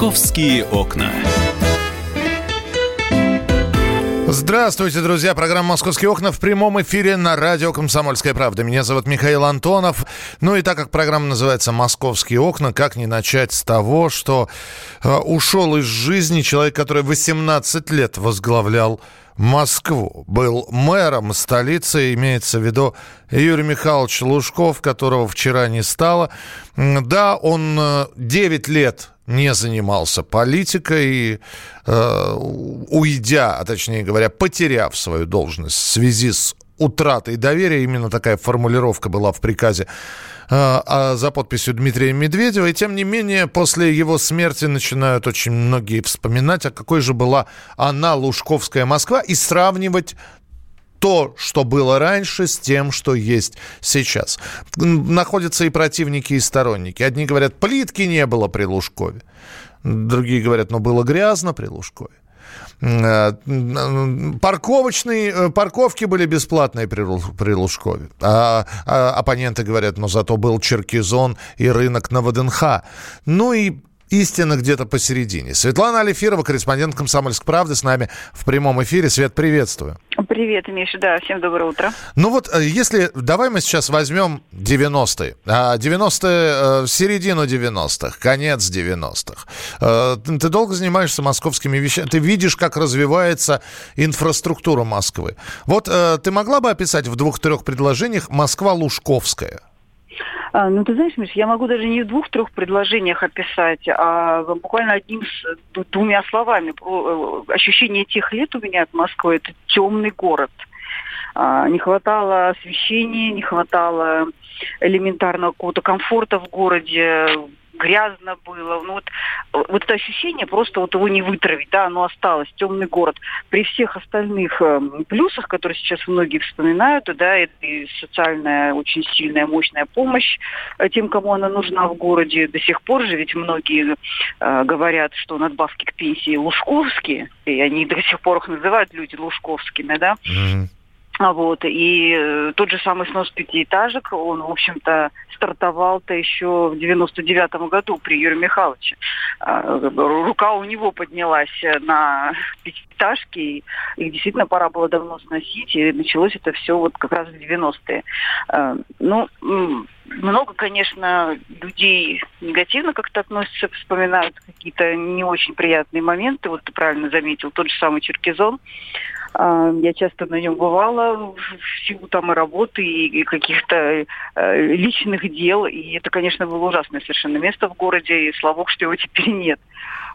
«Московские окна». Здравствуйте, друзья. Программа «Московские окна» в прямом эфире на радио «Комсомольская правда». Меня зовут Михаил Антонов. Ну и так как программа называется «Московские окна», как не начать с того, что э, ушел из жизни человек, который 18 лет возглавлял Москву. Был мэром столицы, имеется в виду Юрий Михайлович Лужков, которого вчера не стало. Да, он 9 э, лет не занимался политикой, э, уйдя, а точнее говоря, потеряв свою должность в связи с утратой доверия, именно такая формулировка была в приказе э, за подписью Дмитрия Медведева. И тем не менее, после его смерти начинают очень многие вспоминать, а какой же была она, Лужковская Москва, и сравнивать то, что было раньше, с тем, что есть сейчас. Находятся и противники, и сторонники. Одни говорят, плитки не было при Лужкове. Другие говорят, ну было грязно при Лужкове. Э, парковочные, э, парковки были бесплатные при, при Лужкове. А, а оппоненты говорят, но зато был Черкизон и рынок на ВДНХ. Ну и истина где-то посередине. Светлана Алифирова, корреспондент «Комсомольской правды» с нами в прямом эфире. Свет, приветствую. Привет, Миша, да, всем доброе утро. Ну вот, э, если, давай мы сейчас возьмем 90-е. 90-е, э, середину 90-х, конец 90-х. Э, ты долго занимаешься московскими вещами, ты видишь, как развивается инфраструктура Москвы. Вот ты могла бы описать в двух-трех предложениях Москва-Лужковская? А, ну, ты знаешь, Миш, я могу даже не в двух-трех предложениях описать, а буквально одним с двумя словами. Э, ощущение тех лет у меня от Москвы – это темный город. А, не хватало освещения, не хватало элементарного какого-то комфорта в городе, грязно было. Ну вот, вот это ощущение просто вот его не вытравить, да, оно осталось, темный город. При всех остальных э, плюсах, которые сейчас многие вспоминают, да, это и социальная очень сильная, мощная помощь э, тем, кому она нужна в городе. До сих пор же ведь многие э, говорят, что надбавки к пенсии лужковские, и они до сих пор их называют люди лужковскими, да. Mm-hmm. Вот. И э, тот же самый снос пятиэтажек, он, в общем-то, стартовал-то еще в 99-м году при Юрии Михайловиче. А, рука у него поднялась на пятиэтажки, и их действительно пора было давно сносить, и началось это все вот как раз в 90-е. А, ну, много, конечно, людей негативно как-то относятся, вспоминают какие-то не очень приятные моменты. Вот ты правильно заметил, тот же самый Черкизон. А, я часто на нем бывала в силу там и работы, и каких-то э, личных дел. И это, конечно, было ужасное совершенно место в городе, и слава богу, что его теперь нет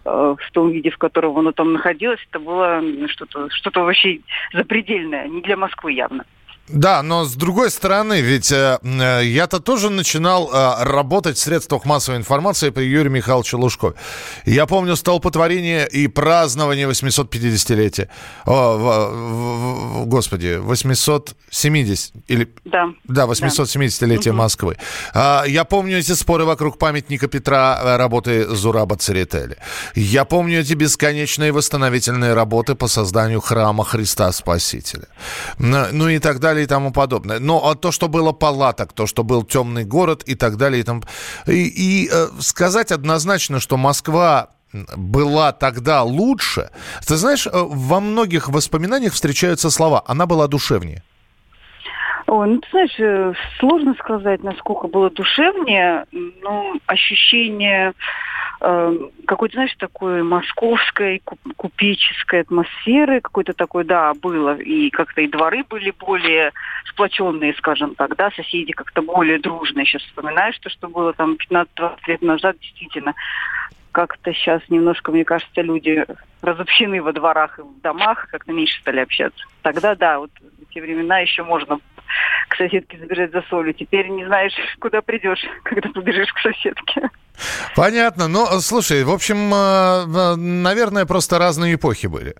э, в том виде, в котором оно там находилось, это было что-то что вообще запредельное, не для Москвы явно. Да, но с другой стороны, ведь э, э, я-то тоже начинал э, работать в средствах массовой информации при Юрию Михайловичу Лужкове. Я помню столпотворение и празднование 850-летия. О, в, в, господи, 870 или... Да. Да, 870-летия да. Москвы. А, я помню эти споры вокруг памятника Петра э, работы Зураба Церетели. Я помню эти бесконечные восстановительные работы по созданию храма Христа Спасителя. Ну и так далее далее и тому подобное. Но а то, что было палаток, то, что был темный город и так далее. И, там... и, и э, сказать однозначно, что Москва была тогда лучше. Ты знаешь, э, во многих воспоминаниях встречаются слова «она была душевнее». Ой, ну, ты знаешь, э, сложно сказать, насколько было душевнее, но ощущение какой-то, знаешь, такой московской, купеческой атмосферы, какой-то такой, да, было. И как-то и дворы были более сплоченные, скажем так, да, соседи как-то более дружные. Сейчас вспоминаешь то, что было там 15-20 лет назад, действительно как-то сейчас немножко, мне кажется, люди разобщены во дворах и в домах, как-то меньше стали общаться. Тогда, да, вот в те времена еще можно к соседке забежать за солью. Теперь не знаешь, куда придешь, когда побежишь к соседке. Понятно. Но, слушай, в общем, э, э, наверное, просто разные эпохи были.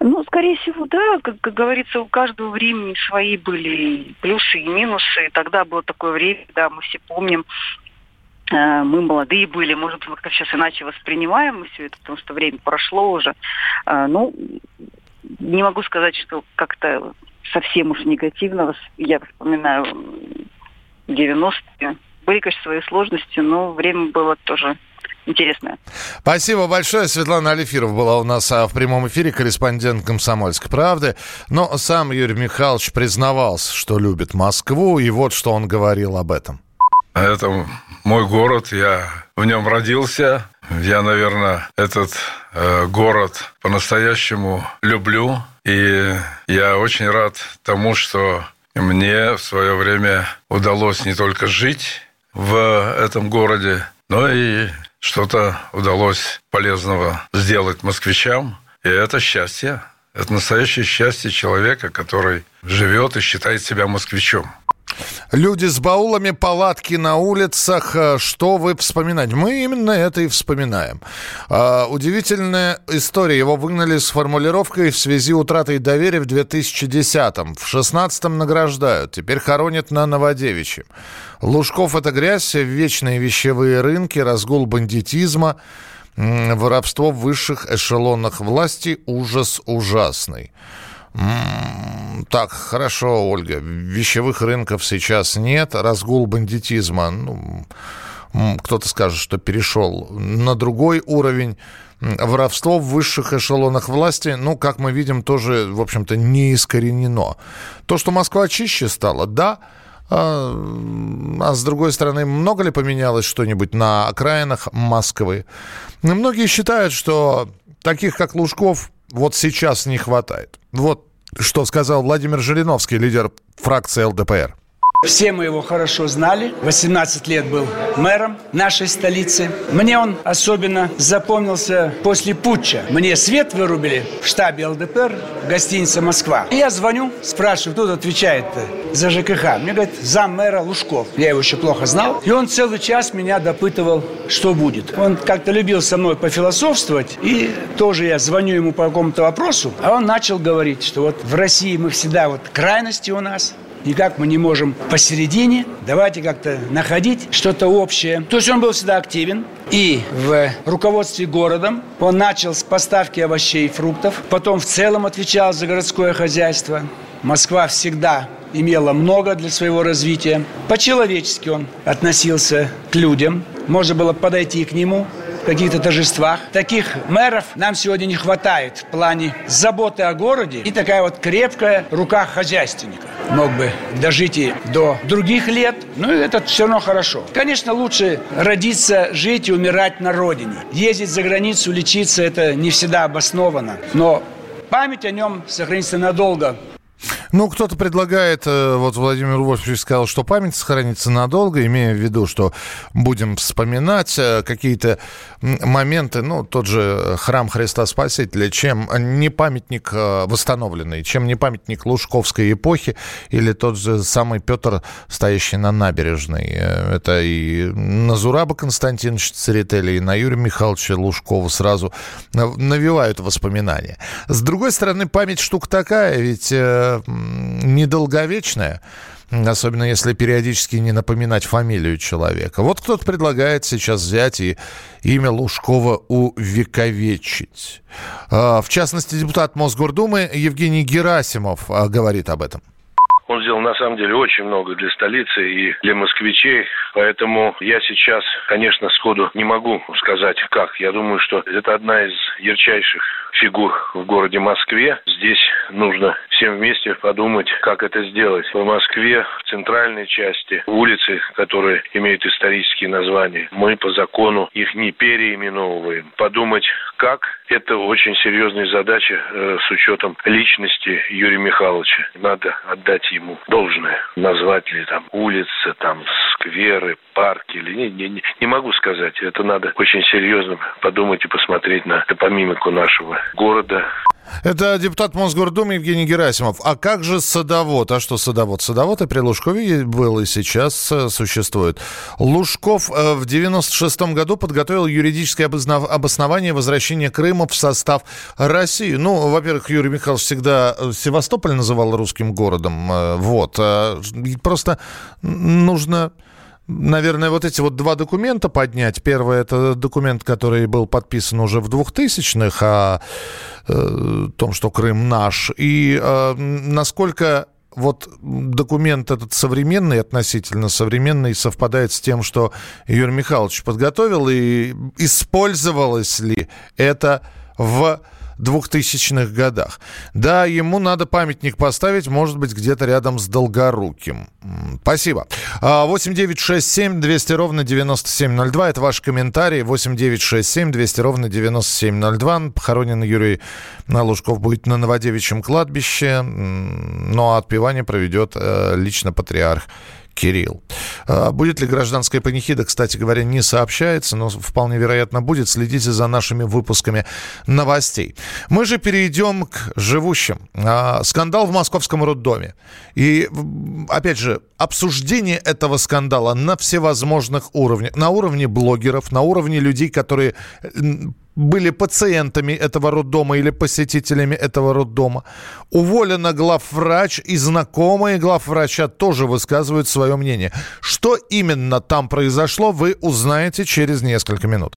Ну, скорее всего, да. Как, как говорится, у каждого времени свои были плюсы и минусы. Тогда было такое время, да, мы все помним, э, мы молодые были, может быть, мы как-то сейчас иначе воспринимаем все это, потому что время прошло уже. Ну, не могу сказать, что как-то совсем уж негативного. Я вспоминаю 90-е. Были, конечно, свои сложности, но время было тоже интересное. Спасибо большое. Светлана Алифирова была у нас а, в прямом эфире, корреспондент «Комсомольской правды». Но сам Юрий Михайлович признавался, что любит Москву, и вот что он говорил об этом. Это мой город, я в нем родился. Я, наверное, этот э, город по-настоящему люблю. И я очень рад тому, что мне в свое время удалось не только жить в этом городе, но и что-то удалось полезного сделать москвичам. И это счастье. Это настоящее счастье человека, который живет и считает себя москвичом. Люди с баулами, палатки на улицах. Э, что вы вспоминаете? Мы именно это и вспоминаем. А, удивительная история. Его выгнали с формулировкой в связи утраты доверия в 2010-м. В 16-м награждают. Теперь хоронят на Новодевичьем. Лужков – это грязь, вечные вещевые рынки, разгул бандитизма, воровство в высших эшелонах власти – ужас ужасный. Так, хорошо, Ольга. Вещевых рынков сейчас нет. Разгул бандитизма, ну, кто-то скажет, что перешел на другой уровень. Воровство в высших эшелонах власти, ну, как мы видим, тоже, в общем-то, не искоренено. То, что Москва чище стала, да, а, а с другой стороны, много ли поменялось что-нибудь на окраинах Москвы? Многие считают, что таких, как Лужков, вот сейчас не хватает. Вот что сказал Владимир Жириновский, лидер фракции ЛДПР. Все мы его хорошо знали. 18 лет был мэром нашей столицы. Мне он особенно запомнился после путча. Мне свет вырубили в штабе ЛДПР в гостинице «Москва». И я звоню, спрашиваю, кто отвечает за ЖКХ. Мне говорит, зам мэра Лужков. Я его еще плохо знал. И он целый час меня допытывал, что будет. Он как-то любил со мной пофилософствовать. И тоже я звоню ему по какому-то вопросу. А он начал говорить, что вот в России мы всегда вот крайности у нас – никак мы не можем посередине. Давайте как-то находить что-то общее. То есть он был всегда активен. И в руководстве городом он начал с поставки овощей и фруктов. Потом в целом отвечал за городское хозяйство. Москва всегда имела много для своего развития. По-человечески он относился к людям. Можно было подойти к нему, каких-то торжествах. Таких мэров нам сегодня не хватает в плане заботы о городе и такая вот крепкая рука хозяйственника. Мог бы дожить и до других лет, но это все равно хорошо. Конечно, лучше родиться, жить и умирать на родине. Ездить за границу, лечиться – это не всегда обосновано. Но память о нем сохранится надолго ну, кто-то предлагает, э, вот Владимир Вольфович сказал, что память сохранится надолго, имея в виду, что будем вспоминать э, какие-то моменты, ну, тот же храм Христа Спасителя, чем не памятник э, восстановленный, чем не памятник Лужковской эпохи, или тот же самый Петр, стоящий на набережной. Это и на Зураба Константиновича Церетели, и на Юрия Михайловича Лужкова сразу навевают воспоминания. С другой стороны, память штука такая, ведь недолговечная, особенно если периодически не напоминать фамилию человека. Вот кто-то предлагает сейчас взять и имя Лужкова увековечить. А, в частности, депутат Мосгордумы Евгений Герасимов а, говорит об этом. Он сделал на самом деле очень много для столицы и для москвичей. Поэтому я сейчас, конечно, сходу не могу сказать, как. Я думаю, что это одна из ярчайших фигур в городе Москве. Здесь нужно всем вместе подумать, как это сделать. В Москве, в центральной части, улицы, которые имеют исторические названия, мы по закону их не переименовываем. Подумать, как, это очень серьезная задача э, с учетом личности Юрия Михайловича. Надо отдать ему должное. Назвать ли там улицы, там скверы, парки или не, не, не могу сказать. Это надо очень серьезно подумать и посмотреть на топомимику нашего города. Это депутат Мосгордумы Евгений Герасимов. А как же садовод? А что садовод? Садовод и при Лужкове был и сейчас э, существует. Лужков э, в 96 году подготовил юридическое обоснование возвращения Крыма в состав России. Ну, во-первых, Юрий Михайлович всегда э, Севастополь называл русским городом. Вот. Просто нужно наверное, вот эти вот два документа поднять. Первый – это документ, который был подписан уже в 2000-х, о э, том, что Крым наш. И э, насколько вот документ этот современный, относительно современный, совпадает с тем, что Юрий Михайлович подготовил, и использовалось ли это в 2000-х годах. Да, ему надо памятник поставить, может быть, где-то рядом с Долгоруким. Спасибо. 8 9 6 7 200 ровно 9702. Это ваши комментарии. 8 9 6 7 200 ровно 9702. Похоронен Юрий Лужков будет на Новодевичьем кладбище. Но отпевание проведет э, лично патриарх Кирилл. А, будет ли гражданская панихида, кстати говоря, не сообщается, но вполне вероятно будет. Следите за нашими выпусками новостей. Мы же перейдем к живущим. А, скандал в московском роддоме. И, опять же, обсуждение этого скандала на всевозможных уровнях. На уровне блогеров, на уровне людей, которые были пациентами этого роддома или посетителями этого роддома. Уволена главврач и знакомые главврача тоже высказывают свое мнение. Что именно там произошло, вы узнаете через несколько минут.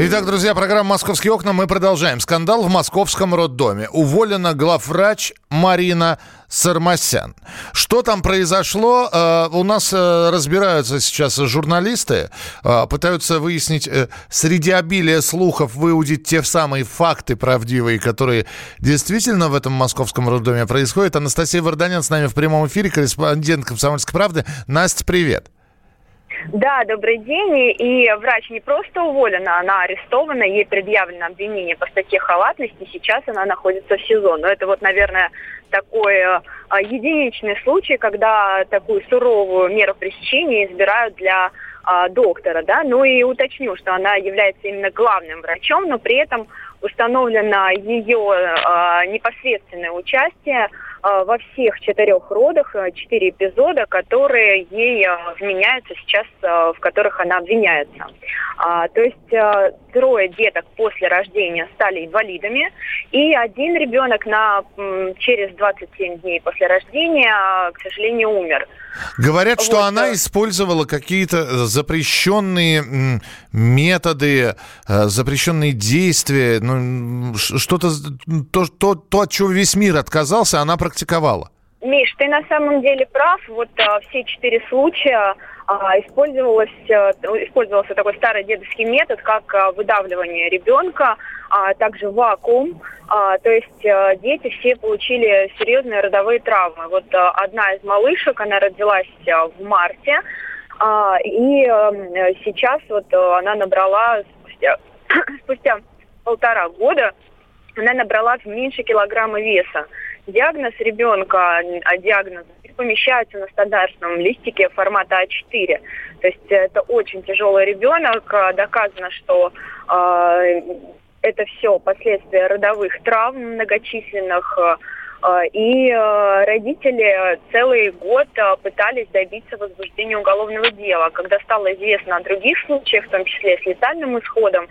Итак, друзья, программа «Московские окна». Мы продолжаем. Скандал в московском роддоме. Уволена главврач Марина Сармасян. Что там произошло? Э, у нас э, разбираются сейчас журналисты, э, пытаются выяснить, среди обилия слухов выудить те самые факты правдивые, которые действительно в этом московском роддоме происходят. Анастасия Варданян с нами в прямом эфире, корреспондент «Комсомольской правды». Настя, привет. Да, добрый день. И врач не просто уволена, она арестована, ей предъявлено обвинение по статье халатности. Сейчас она находится в СИЗО. Но это вот, наверное, такой э, единичный случай, когда такую суровую меру пресечения избирают для э, доктора, да, ну и уточню, что она является именно главным врачом, но при этом установлено ее э, непосредственное участие во всех четырех родах, э, четыре эпизода, которые ей э, вменяются сейчас, в которых она обвиняется. А, то есть трое деток после рождения стали инвалидами, и один ребенок на, через 27 дней после рождения, к сожалению, умер. Говорят, что вот. она использовала какие-то запрещенные методы, запрещенные действия, ну, что-то, то, то, то, от чего весь мир отказался, она практиковала? Миш, ты на самом деле прав. Вот а, все четыре случая а, использовалось, а, использовался такой старый дедовский метод, как а, выдавливание ребенка, а также вакуум. А, то есть а, дети все получили серьезные родовые травмы. Вот а, одна из малышек, она родилась а, в марте, а, и а, сейчас вот а, она набрала спустя, спустя полтора года, она набрала меньше килограмма веса диагноз ребенка, а диагноз помещается на стандартном листике формата А4. То есть это очень тяжелый ребенок. Доказано, что э, это все последствия родовых травм многочисленных. И родители целый год пытались добиться возбуждения уголовного дела. Когда стало известно о других случаях, в том числе с летальным исходом,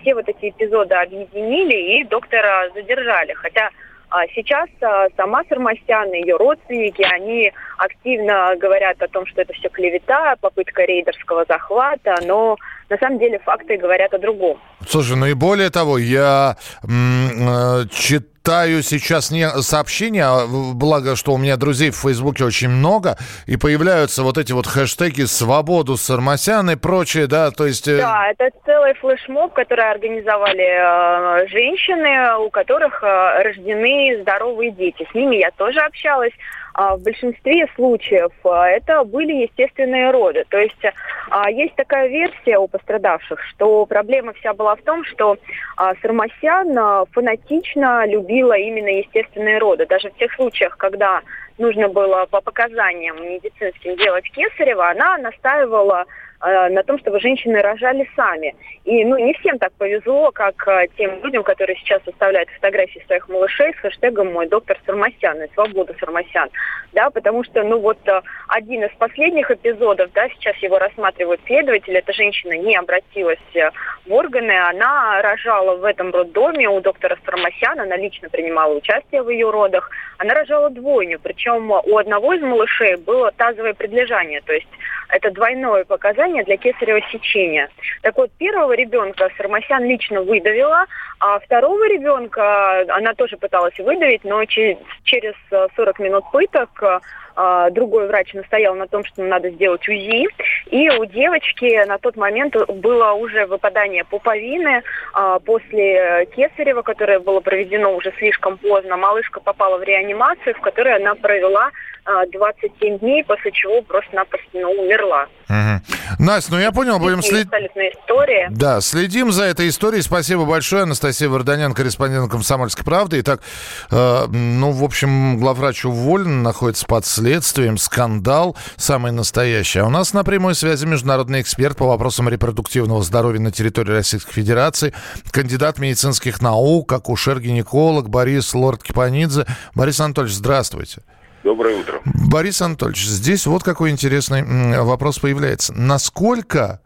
все вот эти эпизоды объединили и доктора задержали. Хотя а сейчас а, сама Сармасян и ее родственники, они активно говорят о том, что это все клевета, попытка рейдерского захвата, но на самом деле факты говорят о другом. Слушай, ну и более того, я э, читал читаю сейчас не сообщения, а благо, что у меня друзей в Фейсбуке очень много, и появляются вот эти вот хэштеги «Свободу Сармасян» и прочее, да, то есть... э, Да, это целый флешмоб, который организовали э, женщины, у которых э, рождены здоровые дети. С ними я тоже общалась. А в большинстве случаев э, это были естественные роды. То есть а, есть такая версия у пострадавших, что проблема вся была в том, что а, Сармасян а, фанатично любила именно естественные роды. Даже в тех случаях, когда нужно было по показаниям медицинским делать кесарево, она настаивала на том, чтобы женщины рожали сами. И ну, не всем так повезло, как э, тем людям, которые сейчас составляют фотографии своих малышей с хэштегом «Мой доктор Сармасян» и «Свобода Сармасян». Да, потому что, ну вот, э, один из последних эпизодов, да, сейчас его рассматривают следователи, эта женщина не обратилась э, в органы, она рожала в этом роддоме у доктора Сармасяна, она лично принимала участие в ее родах, она рожала двойню, причем у одного из малышей было тазовое предлежание, то есть это двойное показание для кесарево сечения. Так вот, первого ребенка Сармасян лично выдавила, а второго ребенка она тоже пыталась выдавить, но че- через э, 40 минут пыток э, другой врач настоял на том, что надо сделать УЗИ. И у девочки на тот момент было уже выпадание пуповины а, после кесарева, которое было проведено уже слишком поздно. Малышка попала в реанимацию, в которой она провела а, 27 дней, после чего просто-напросто ну, умерла. Мгм. Настя, ну я понял, будем следить. История. Да, следим за этой историей. Спасибо большое. Анастасия Варданян, корреспондент «Комсомольской правды». Итак, э, ну, в общем, главврач уволен, находится под следствием. Скандал самый настоящий. А у нас на прямой связи международный эксперт по вопросам репродуктивного здоровья на территории Российской Федерации, кандидат медицинских наук, акушер-гинеколог Борис Лорд-Кипанидзе. Борис Анатольевич, здравствуйте. Доброе утро. Борис Анатольевич, здесь вот какой интересный вопрос появляется. Насколько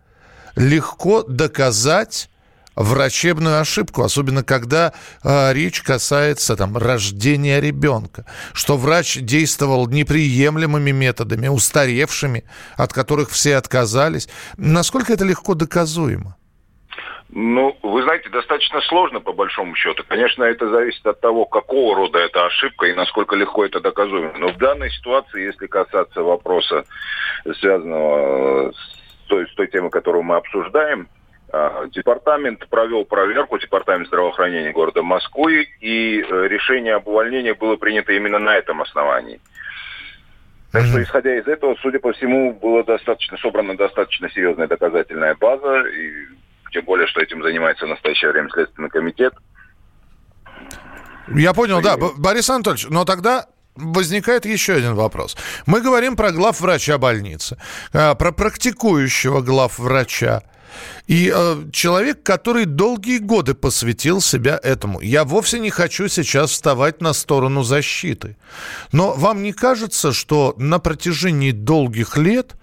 легко доказать врачебную ошибку, особенно когда э, речь касается там, рождения ребенка, что врач действовал неприемлемыми методами, устаревшими, от которых все отказались. Насколько это легко доказуемо? Ну, вы знаете, достаточно сложно по большому счету. Конечно, это зависит от того, какого рода это ошибка и насколько легко это доказуемо. Но в данной ситуации, если касаться вопроса, связанного с той, с той темой, которую мы обсуждаем, департамент провел проверку, департамент здравоохранения города Москвы, и э, решение об увольнении было принято именно на этом основании. Так что, исходя из этого, судя по всему, была достаточно собрана достаточно серьезная доказательная база, и тем более, что этим занимается в настоящее время Следственный комитет. Я понял, да. Б- Борис Анатольевич, но тогда возникает еще один вопрос. Мы говорим про главврача больницы, э, про практикующего главврача. И э, человек, который долгие годы посвятил себя этому. Я вовсе не хочу сейчас вставать на сторону защиты. Но вам не кажется, что на протяжении долгих лет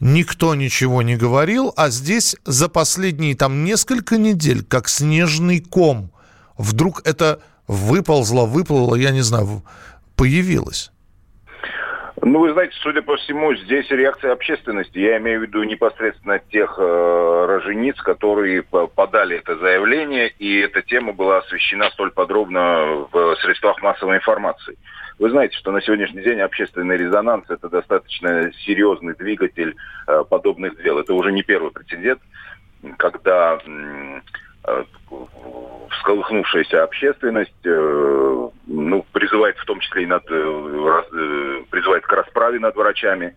никто ничего не говорил, а здесь за последние там несколько недель, как снежный ком, вдруг это выползло, выплыло, я не знаю, появилось? Ну, вы знаете, судя по всему, здесь реакция общественности. Я имею в виду непосредственно тех э, рожениц, которые по- подали это заявление, и эта тема была освещена столь подробно в средствах массовой информации. Вы знаете, что на сегодняшний день общественный резонанс – это достаточно серьезный двигатель э, подобных дел. Это уже не первый прецедент, когда э, всколыхнувшаяся общественность э, ну, призывает в том числе и над, э, э, призывает к расправе над врачами.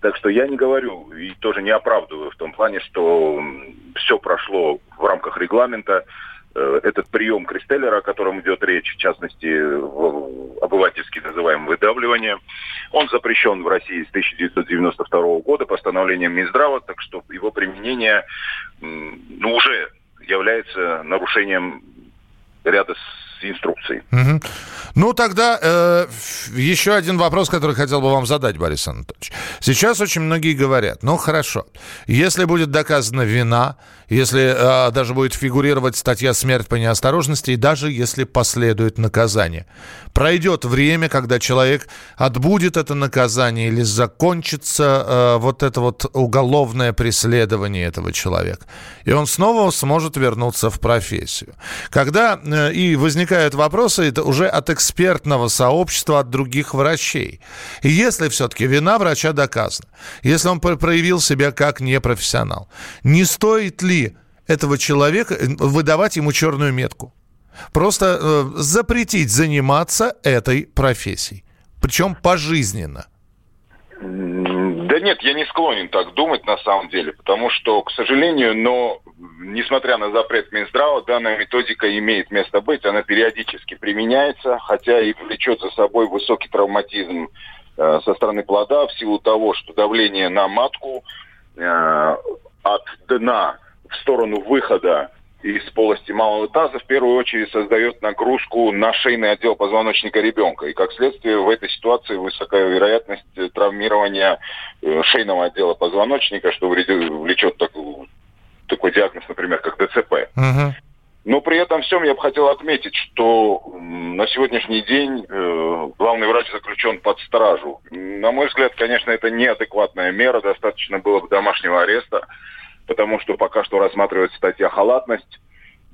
Так что я не говорю и тоже не оправдываю в том плане, что все прошло в рамках регламента. Э, Этот прием Кристеллера, о котором идет речь, в частности, в- обывательски называемое выдавливание, он запрещен в России с 1992 года постановлением Минздрава, так что его применение ну, уже является нарушением ряда инструкций. Мгм. Ну, тогда э, еще один вопрос, который хотел бы вам задать, Борис Анатольевич. Сейчас очень многие говорят, ну, хорошо, если будет доказана вина, если э, даже будет фигурировать статья «Смерть по неосторожности», и даже если последует наказание. Пройдет время, когда человек отбудет это наказание или закончится э, вот это вот уголовное преследование этого человека. И он снова сможет вернуться в профессию. Когда и возникают вопросы это уже от экспертного сообщества, от других врачей. И если все-таки вина врача доказана, если он проявил себя как непрофессионал, не стоит ли этого человека э, выдавать ему черную метку? Просто э, запретить заниматься этой профессией. Причем пожизненно. Да нет, я не склонен так думать на самом деле, потому что, к сожалению, но несмотря на запрет Минздрава, данная методика имеет место быть, она периодически применяется, хотя и влечет за собой высокий травматизм э, со стороны плода в силу того, что давление на матку э, от дна в сторону выхода из полости малого таза в первую очередь создает нагрузку на шейный отдел позвоночника ребенка. И как следствие в этой ситуации высокая вероятность травмирования э, шейного отдела позвоночника, что влечет такой, такой диагноз, например, как ДЦП. Угу. Но при этом всем я бы хотел отметить, что на сегодняшний день э, главный врач заключен под стражу. На мой взгляд, конечно, это неадекватная мера, достаточно было бы домашнего ареста потому что пока что рассматривается статья «халатность».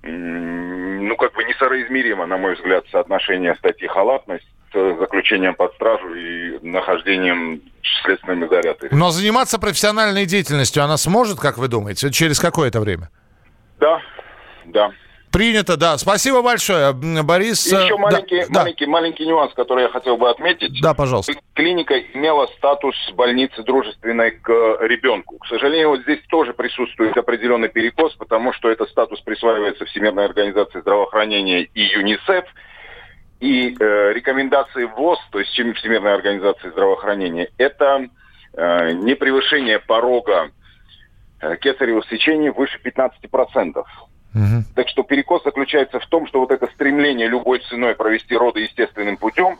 Ну, как бы несоразмеримо, на мой взгляд, соотношение статьи «халатность» заключением под стражу и нахождением в следственном изоляторе. Но заниматься профессиональной деятельностью она сможет, как вы думаете, через какое-то время? Да, да. Принято, да. Спасибо большое, Борис. И еще да, маленький, да. маленький, маленький нюанс, который я хотел бы отметить. Да, пожалуйста. Клиника имела статус больницы дружественной к ребенку. К сожалению, вот здесь тоже присутствует определенный перекос, потому что этот статус присваивается Всемирной организации здравоохранения и ЮНИСЕФ. И э, рекомендации ВОЗ, то есть Всемирной организации здравоохранения, это э, не превышение порога э, кесарево сечения выше 15%. Угу. Так что перекос заключается в том, что вот это стремление любой ценой провести роды естественным путем,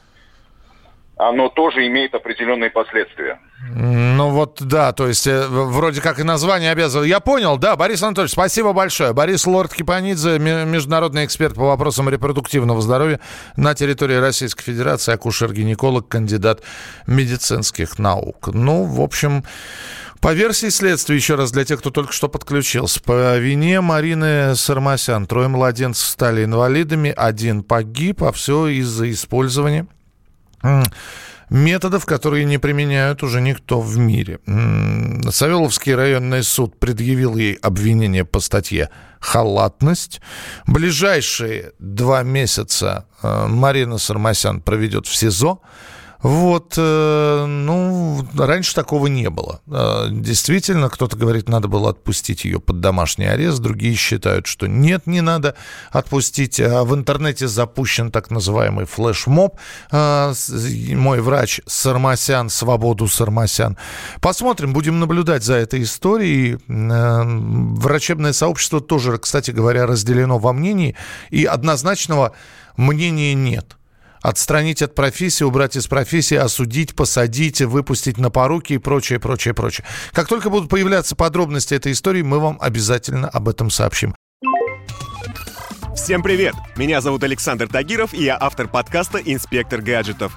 оно тоже имеет определенные последствия. Ну вот да, то есть э, вроде как и название обязывает. Я понял, да, Борис Анатольевич, спасибо большое. Борис Лорд Кипанидзе, международный эксперт по вопросам репродуктивного здоровья на территории Российской Федерации, акушер-гинеколог, кандидат медицинских наук. Ну, в общем, по версии следствия, еще раз для тех, кто только что подключился, по вине Марины Сармасян трое младенцев стали инвалидами, один погиб, а все из-за использования методов, которые не применяют уже никто в мире. Савеловский районный суд предъявил ей обвинение по статье «Халатность». Ближайшие два месяца э, Марина Сармасян проведет в СИЗО. Вот, э, ну, раньше такого не было. Э, действительно, кто-то говорит, надо было отпустить ее под домашний арест, другие считают, что нет, не надо отпустить. А в интернете запущен так называемый флешмоб. Э, мой врач Сармасян, свободу Сармасян. Посмотрим, будем наблюдать за этой историей. Врачебное сообщество тоже, кстати говоря, разделено во мнении, и однозначного мнения нет отстранить от профессии, убрать из профессии, осудить, посадить, выпустить на поруки и прочее, прочее, прочее. Как только будут появляться подробности этой истории, мы вам обязательно об этом сообщим. Всем привет! Меня зовут Александр Тагиров, и я автор подкаста «Инспектор гаджетов».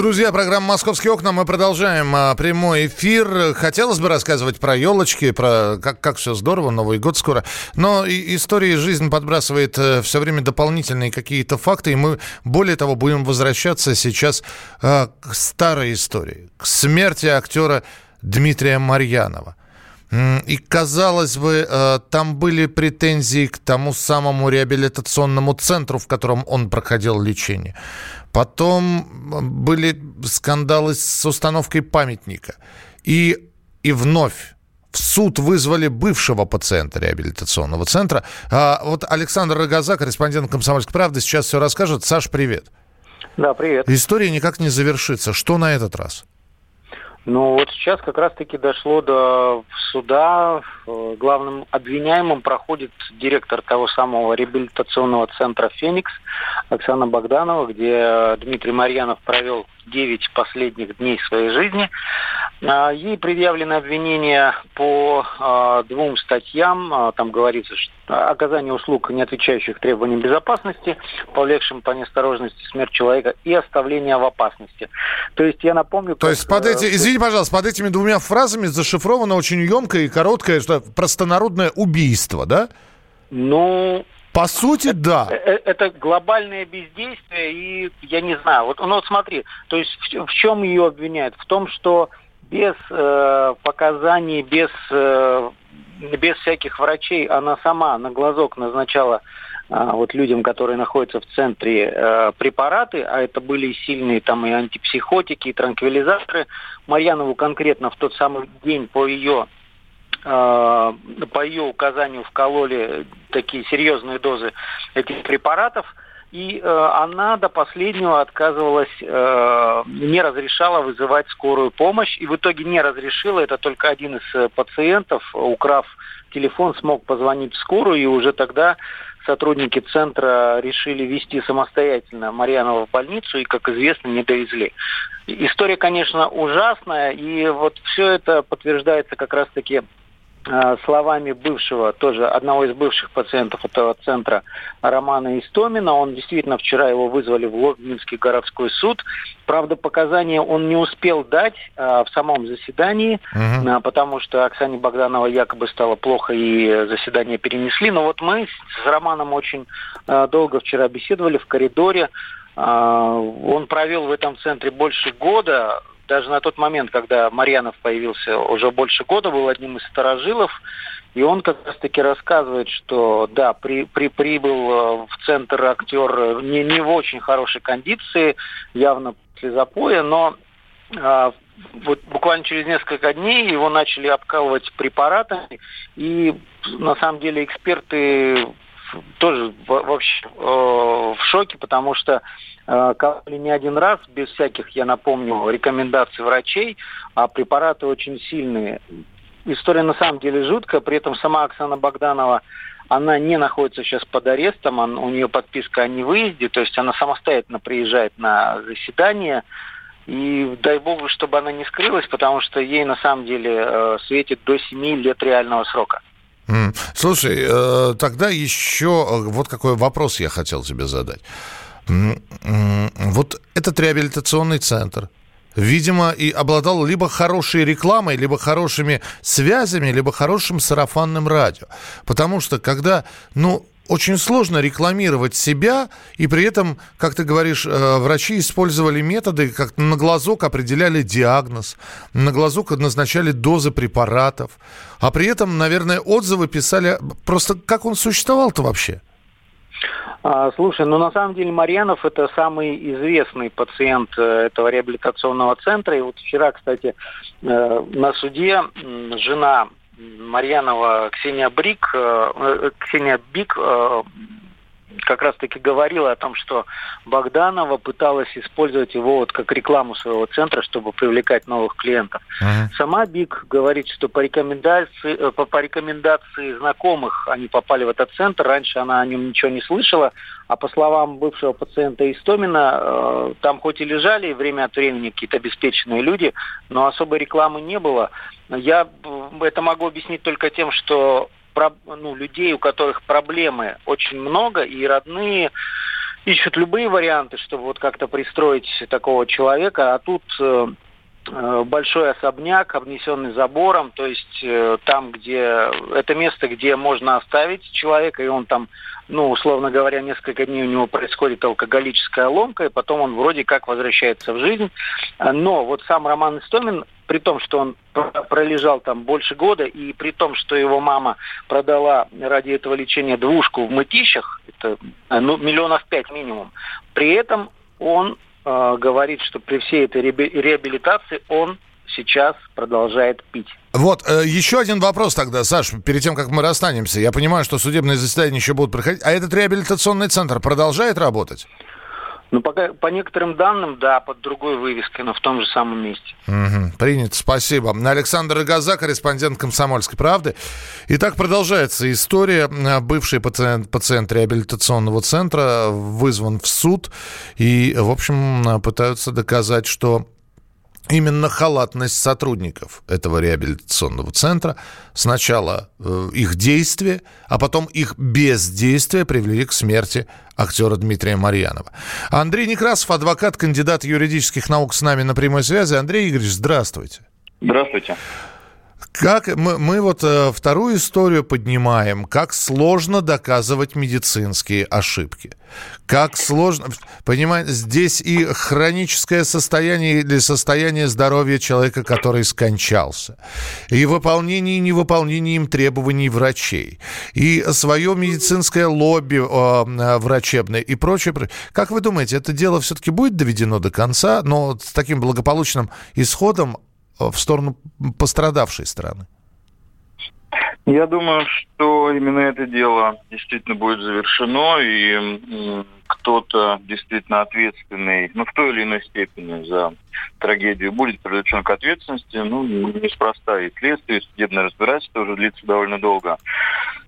Друзья, программа «Московские окна». Мы продолжаем а, прямой эфир. Хотелось бы рассказывать про елочки, про как, как все здорово, Новый год скоро. Но и, история жизнь подбрасывает э, все время дополнительные какие-то факты. И мы, более того, будем возвращаться сейчас э, к старой истории. К смерти актера Дмитрия Марьянова. И, казалось бы, э, там были претензии к тому самому реабилитационному центру, в котором он проходил лечение. Потом были скандалы с установкой памятника. И, и вновь в суд вызвали бывшего пациента реабилитационного центра. А вот Александр Рогоза, корреспондент «Комсомольской правды», сейчас все расскажет. Саш, привет. Да, привет. История никак не завершится. Что на этот раз? Ну вот сейчас как раз-таки дошло до суда. Э, главным обвиняемым проходит директор того самого реабилитационного центра «Феникс» Оксана Богданова, где Дмитрий Марьянов провел 9 последних дней своей жизни. А, ей предъявлено обвинение по а, двум статьям. А, там говорится, что оказание услуг, не отвечающих требованиям безопасности, повлекшим по неосторожности смерть человека и оставление в опасности. То есть я напомню... То есть под эти, э, извините, пожалуйста, под этими двумя фразами зашифровано очень емкое и короткое, что простонародное убийство, да? Ну, по сути, да. Э, э, это глобальное бездействие, и я не знаю. Вот, ну вот смотри, то есть в, в чем ее обвиняют? В том, что без э, показаний, без, э, без всяких врачей она сама на глазок назначала э, вот людям, которые находятся в центре, э, препараты, а это были сильные там и антипсихотики, и транквилизаторы. Марьянову конкретно в тот самый день по ее Э, по ее указанию вкололи такие серьезные дозы этих препаратов, и э, она до последнего отказывалась, э, не разрешала вызывать скорую помощь, и в итоге не разрешила, это только один из э, пациентов, украв телефон, смог позвонить в скорую, и уже тогда сотрудники центра решили вести самостоятельно Марьянова в больницу и, как известно, не довезли. История, конечно, ужасная, и вот все это подтверждается как раз-таки словами бывшего, тоже одного из бывших пациентов этого центра Романа Истомина. Он действительно вчера его вызвали в Лобнинский городской суд. Правда, показания он не успел дать а, в самом заседании, угу. а, потому что Оксане Богдановой якобы стало плохо и заседание перенесли. Но вот мы с Романом очень а, долго вчера беседовали в коридоре. А, он провел в этом центре больше года, даже на тот момент, когда Марьянов появился уже больше года, был одним из сторожилов, и он как раз-таки рассказывает, что да, при, при, прибыл э, в центр актер не, не в очень хорошей кондиции, явно после запоя, но а, вот буквально через несколько дней его начали обкалывать препаратами, и на самом деле эксперты тоже вообще э, в шоке, потому что э, кололи не один раз, без всяких, я напомню, рекомендаций врачей, а препараты очень сильные. История на самом деле жуткая, при этом сама Оксана Богданова, она не находится сейчас под арестом, он, у нее подписка о невыезде, то есть она самостоятельно приезжает на заседание, и дай богу, чтобы она не скрылась, потому что ей на самом деле э, светит до 7 лет реального срока. Слушай, э, тогда еще э, вот какой вопрос я хотел тебе задать. Вот этот реабилитационный центр, видимо, и обладал либо хорошей рекламой, либо хорошими связями, либо хорошим сарафанным радио. Потому что когда, ну, очень сложно рекламировать себя, и при этом, как ты говоришь, э, врачи использовали методы, как на глазок определяли диагноз, на глазок назначали дозы препаратов, а при этом, наверное, отзывы писали просто, как он существовал-то вообще? А, слушай, ну на самом деле Марьянов это самый известный пациент э, этого реабилитационного центра. И вот вчера, кстати, э, на суде жена Марьянова Ксения Брик, э, э, Ксения Бик э, как раз-таки говорила о том, что Богданова пыталась использовать его вот как рекламу своего центра, чтобы привлекать новых клиентов. Uh-huh. Сама Бик говорит, что по рекомендации, по, по рекомендации знакомых они попали в этот центр. Раньше она о нем ничего не слышала, а по словам бывшего пациента Истомина, э, там хоть и лежали время от времени какие-то обеспеченные люди, но особой рекламы не было. Я это могу объяснить только тем, что ну, людей, у которых проблемы очень много, и родные ищут любые варианты, чтобы вот как-то пристроить такого человека, а тут э, э, большой особняк, обнесенный забором, то есть э, там, где это место, где можно оставить человека, и он там ну, условно говоря, несколько дней у него происходит алкоголическая ломка, и потом он вроде как возвращается в жизнь. Но вот сам Роман Истомин, при том, что он пролежал там больше года, и при том, что его мама продала ради этого лечения двушку в мытищах, это ну, миллионов пять минимум, при этом он э, говорит, что при всей этой реабилитации он сейчас продолжает пить. Вот, э, еще один вопрос тогда, Саш, перед тем, как мы расстанемся. Я понимаю, что судебные заседания еще будут проходить. А этот реабилитационный центр продолжает работать? Ну, пока, по некоторым данным, да, под другой вывеской, но в том же самом месте. Угу, принято, спасибо. Александр Газа, корреспондент «Комсомольской правды». Итак, продолжается история. Бывший пациент, пациент реабилитационного центра вызван в суд и, в общем, пытаются доказать, что именно халатность сотрудников этого реабилитационного центра, сначала э, их действия, а потом их бездействие привели к смерти актера Дмитрия Марьянова. Андрей Некрасов, адвокат, кандидат юридических наук с нами на прямой связи. Андрей Игоревич, здравствуйте. Здравствуйте. Как мы, мы вот э, вторую историю поднимаем, как сложно доказывать медицинские ошибки. Как сложно, понимаете, здесь и хроническое состояние или состояние здоровья человека, который скончался, и выполнение и невыполнение им требований врачей, и свое медицинское лобби э, врачебное и прочее. Как вы думаете, это дело все-таки будет доведено до конца, но с таким благополучным исходом, в сторону пострадавшей страны? Я думаю, что именно это дело действительно будет завершено, и кто-то действительно ответственный, ну, в той или иной степени за трагедию будет привлечен к ответственности. Ну, неспроста и следствие, и судебное разбирательство уже длится довольно долго.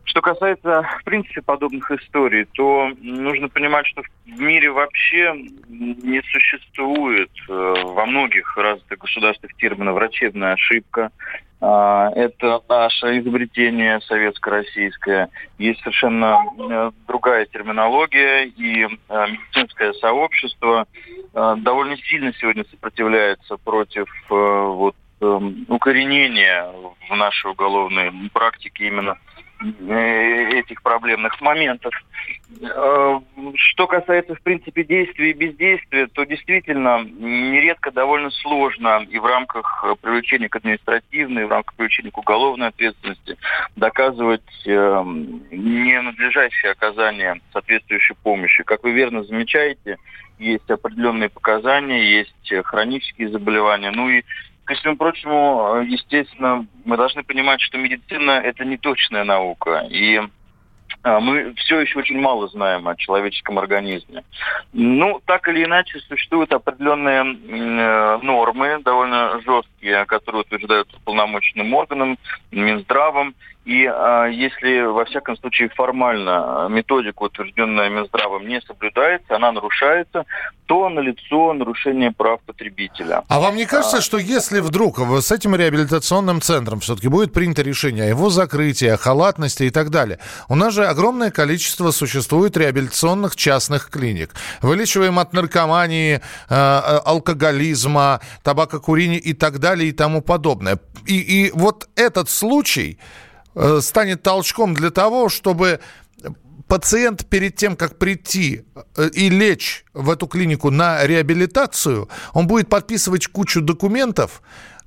Что касается, в принципе, подобных историй, то нужно понимать, что в мире вообще не существует э, во многих развитых государствах термина «врачебная ошибка», а, это наше изобретение советско-российское. Есть совершенно э, другая терминология, и э, медицинское сообщество довольно сильно сегодня сопротивляется против вот, эм, укоренения в нашей уголовной практике именно Э, этих проблемных моментов. Э, что касается, в принципе, действия и бездействия, то действительно нередко довольно сложно и в рамках привлечения к административной, и в рамках привлечения к уголовной ответственности доказывать э, ненадлежащее оказание соответствующей помощи. Как вы верно замечаете, есть определенные показания, есть хронические заболевания, ну и Ко всему прочему, естественно, мы должны понимать, что медицина – это не точная наука. И а, мы все еще очень мало знаем о человеческом организме. Ну, так или иначе, существуют определенные э, нормы, довольно жесткие, которые утверждаются полномочным органам, Минздравом. И э, если, во всяком случае, формально методика, утвержденная Минздравом, не соблюдается, она нарушается, то налицо нарушение прав потребителя. А вам не кажется, а... что если вдруг с этим реабилитационным центром все-таки будет принято решение о его закрытии, о халатности и так далее, у нас же огромное количество существует реабилитационных частных клиник. Вылечиваем от наркомании, э, э алкоголизма, табакокурения и так далее и тому подобное. И, и вот этот случай Э, станет толчком для того, чтобы пациент перед тем, как прийти э, и лечь в эту клинику на реабилитацию, он будет подписывать кучу документов,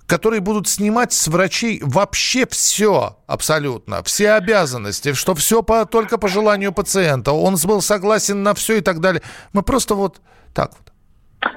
которые будут снимать с врачей вообще все абсолютно, все обязанности, что все по, только по желанию пациента, он был согласен на все и так далее. Мы просто вот так вот.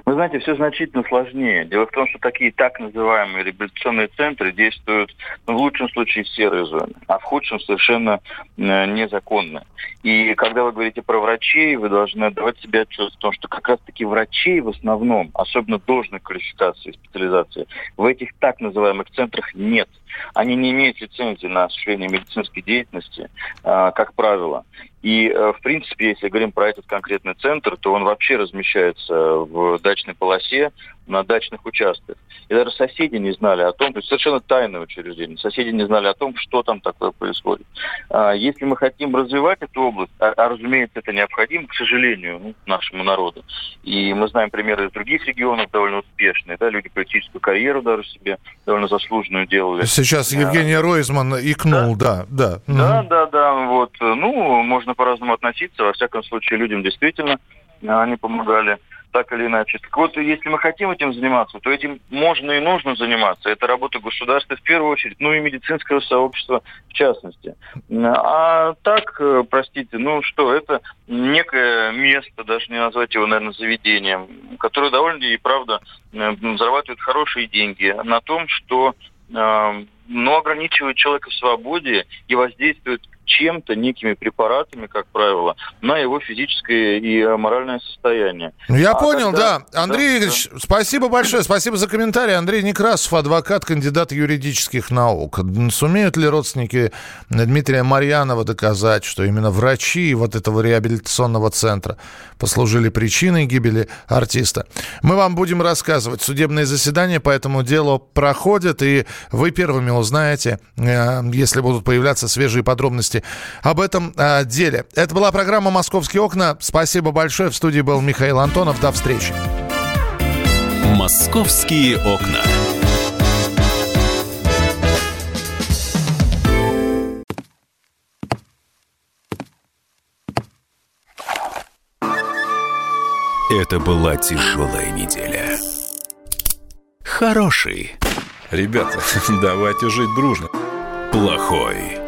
Вы знаете, все значительно сложнее. Дело в том, что такие так называемые реабилитационные центры действуют ну, в лучшем случае в серой зоне, а в худшем совершенно э, незаконно. И когда вы говорите про врачей, вы должны отдавать себе отчет в том, что как раз-таки врачей в основном, особенно должной квалификации и специализации, в этих так называемых центрах нет. Они не имеют лицензии на осуществление медицинской деятельности, э, как правило. И, э, в принципе, если говорим про этот конкретный центр, то он вообще размещается в дачной полосе, на дачных участках. И даже соседи не знали о том, то есть совершенно тайное учреждение, соседи не знали о том, что там такое происходит. А, если мы хотим развивать эту область, а, а разумеется, это необходимо, к сожалению, ну, нашему народу, и мы знаем примеры из других регионов довольно успешные, да, люди политическую карьеру даже себе довольно заслуженную делали. Сейчас Евгений а, Ройзман икнул, да, да. Да, да, да, да, вот, ну, можно по-разному относиться, во всяком случае, людям действительно они помогали так или иначе. Так вот, если мы хотим этим заниматься, то этим можно и нужно заниматься. Это работа государства в первую очередь, ну и медицинского сообщества в частности. А так, э, простите, ну что, это некое место, даже не назвать его, наверное, заведением, которое довольно и правда э, зарабатывает хорошие деньги на том, что э, ну, ограничивает человека в свободе и воздействует чем-то, некими препаратами, как правило, на его физическое и моральное состояние. Ну, я а понял, когда... да. Андрей да, Игоревич, да. спасибо большое, спасибо за комментарий. Андрей Некрасов, адвокат, кандидат юридических наук. Сумеют ли родственники Дмитрия Марьянова доказать, что именно врачи вот этого реабилитационного центра послужили причиной гибели артиста? Мы вам будем рассказывать. Судебные заседания по этому делу проходят, и вы первыми узнаете, э, если будут появляться свежие подробности об этом э, деле. Это была программа «Московские окна». Спасибо большое. В студии был Михаил Антонов. До встречи. «Московские окна». Это была тяжелая неделя. Хороший. Ребята, давайте жить дружно. Плохой.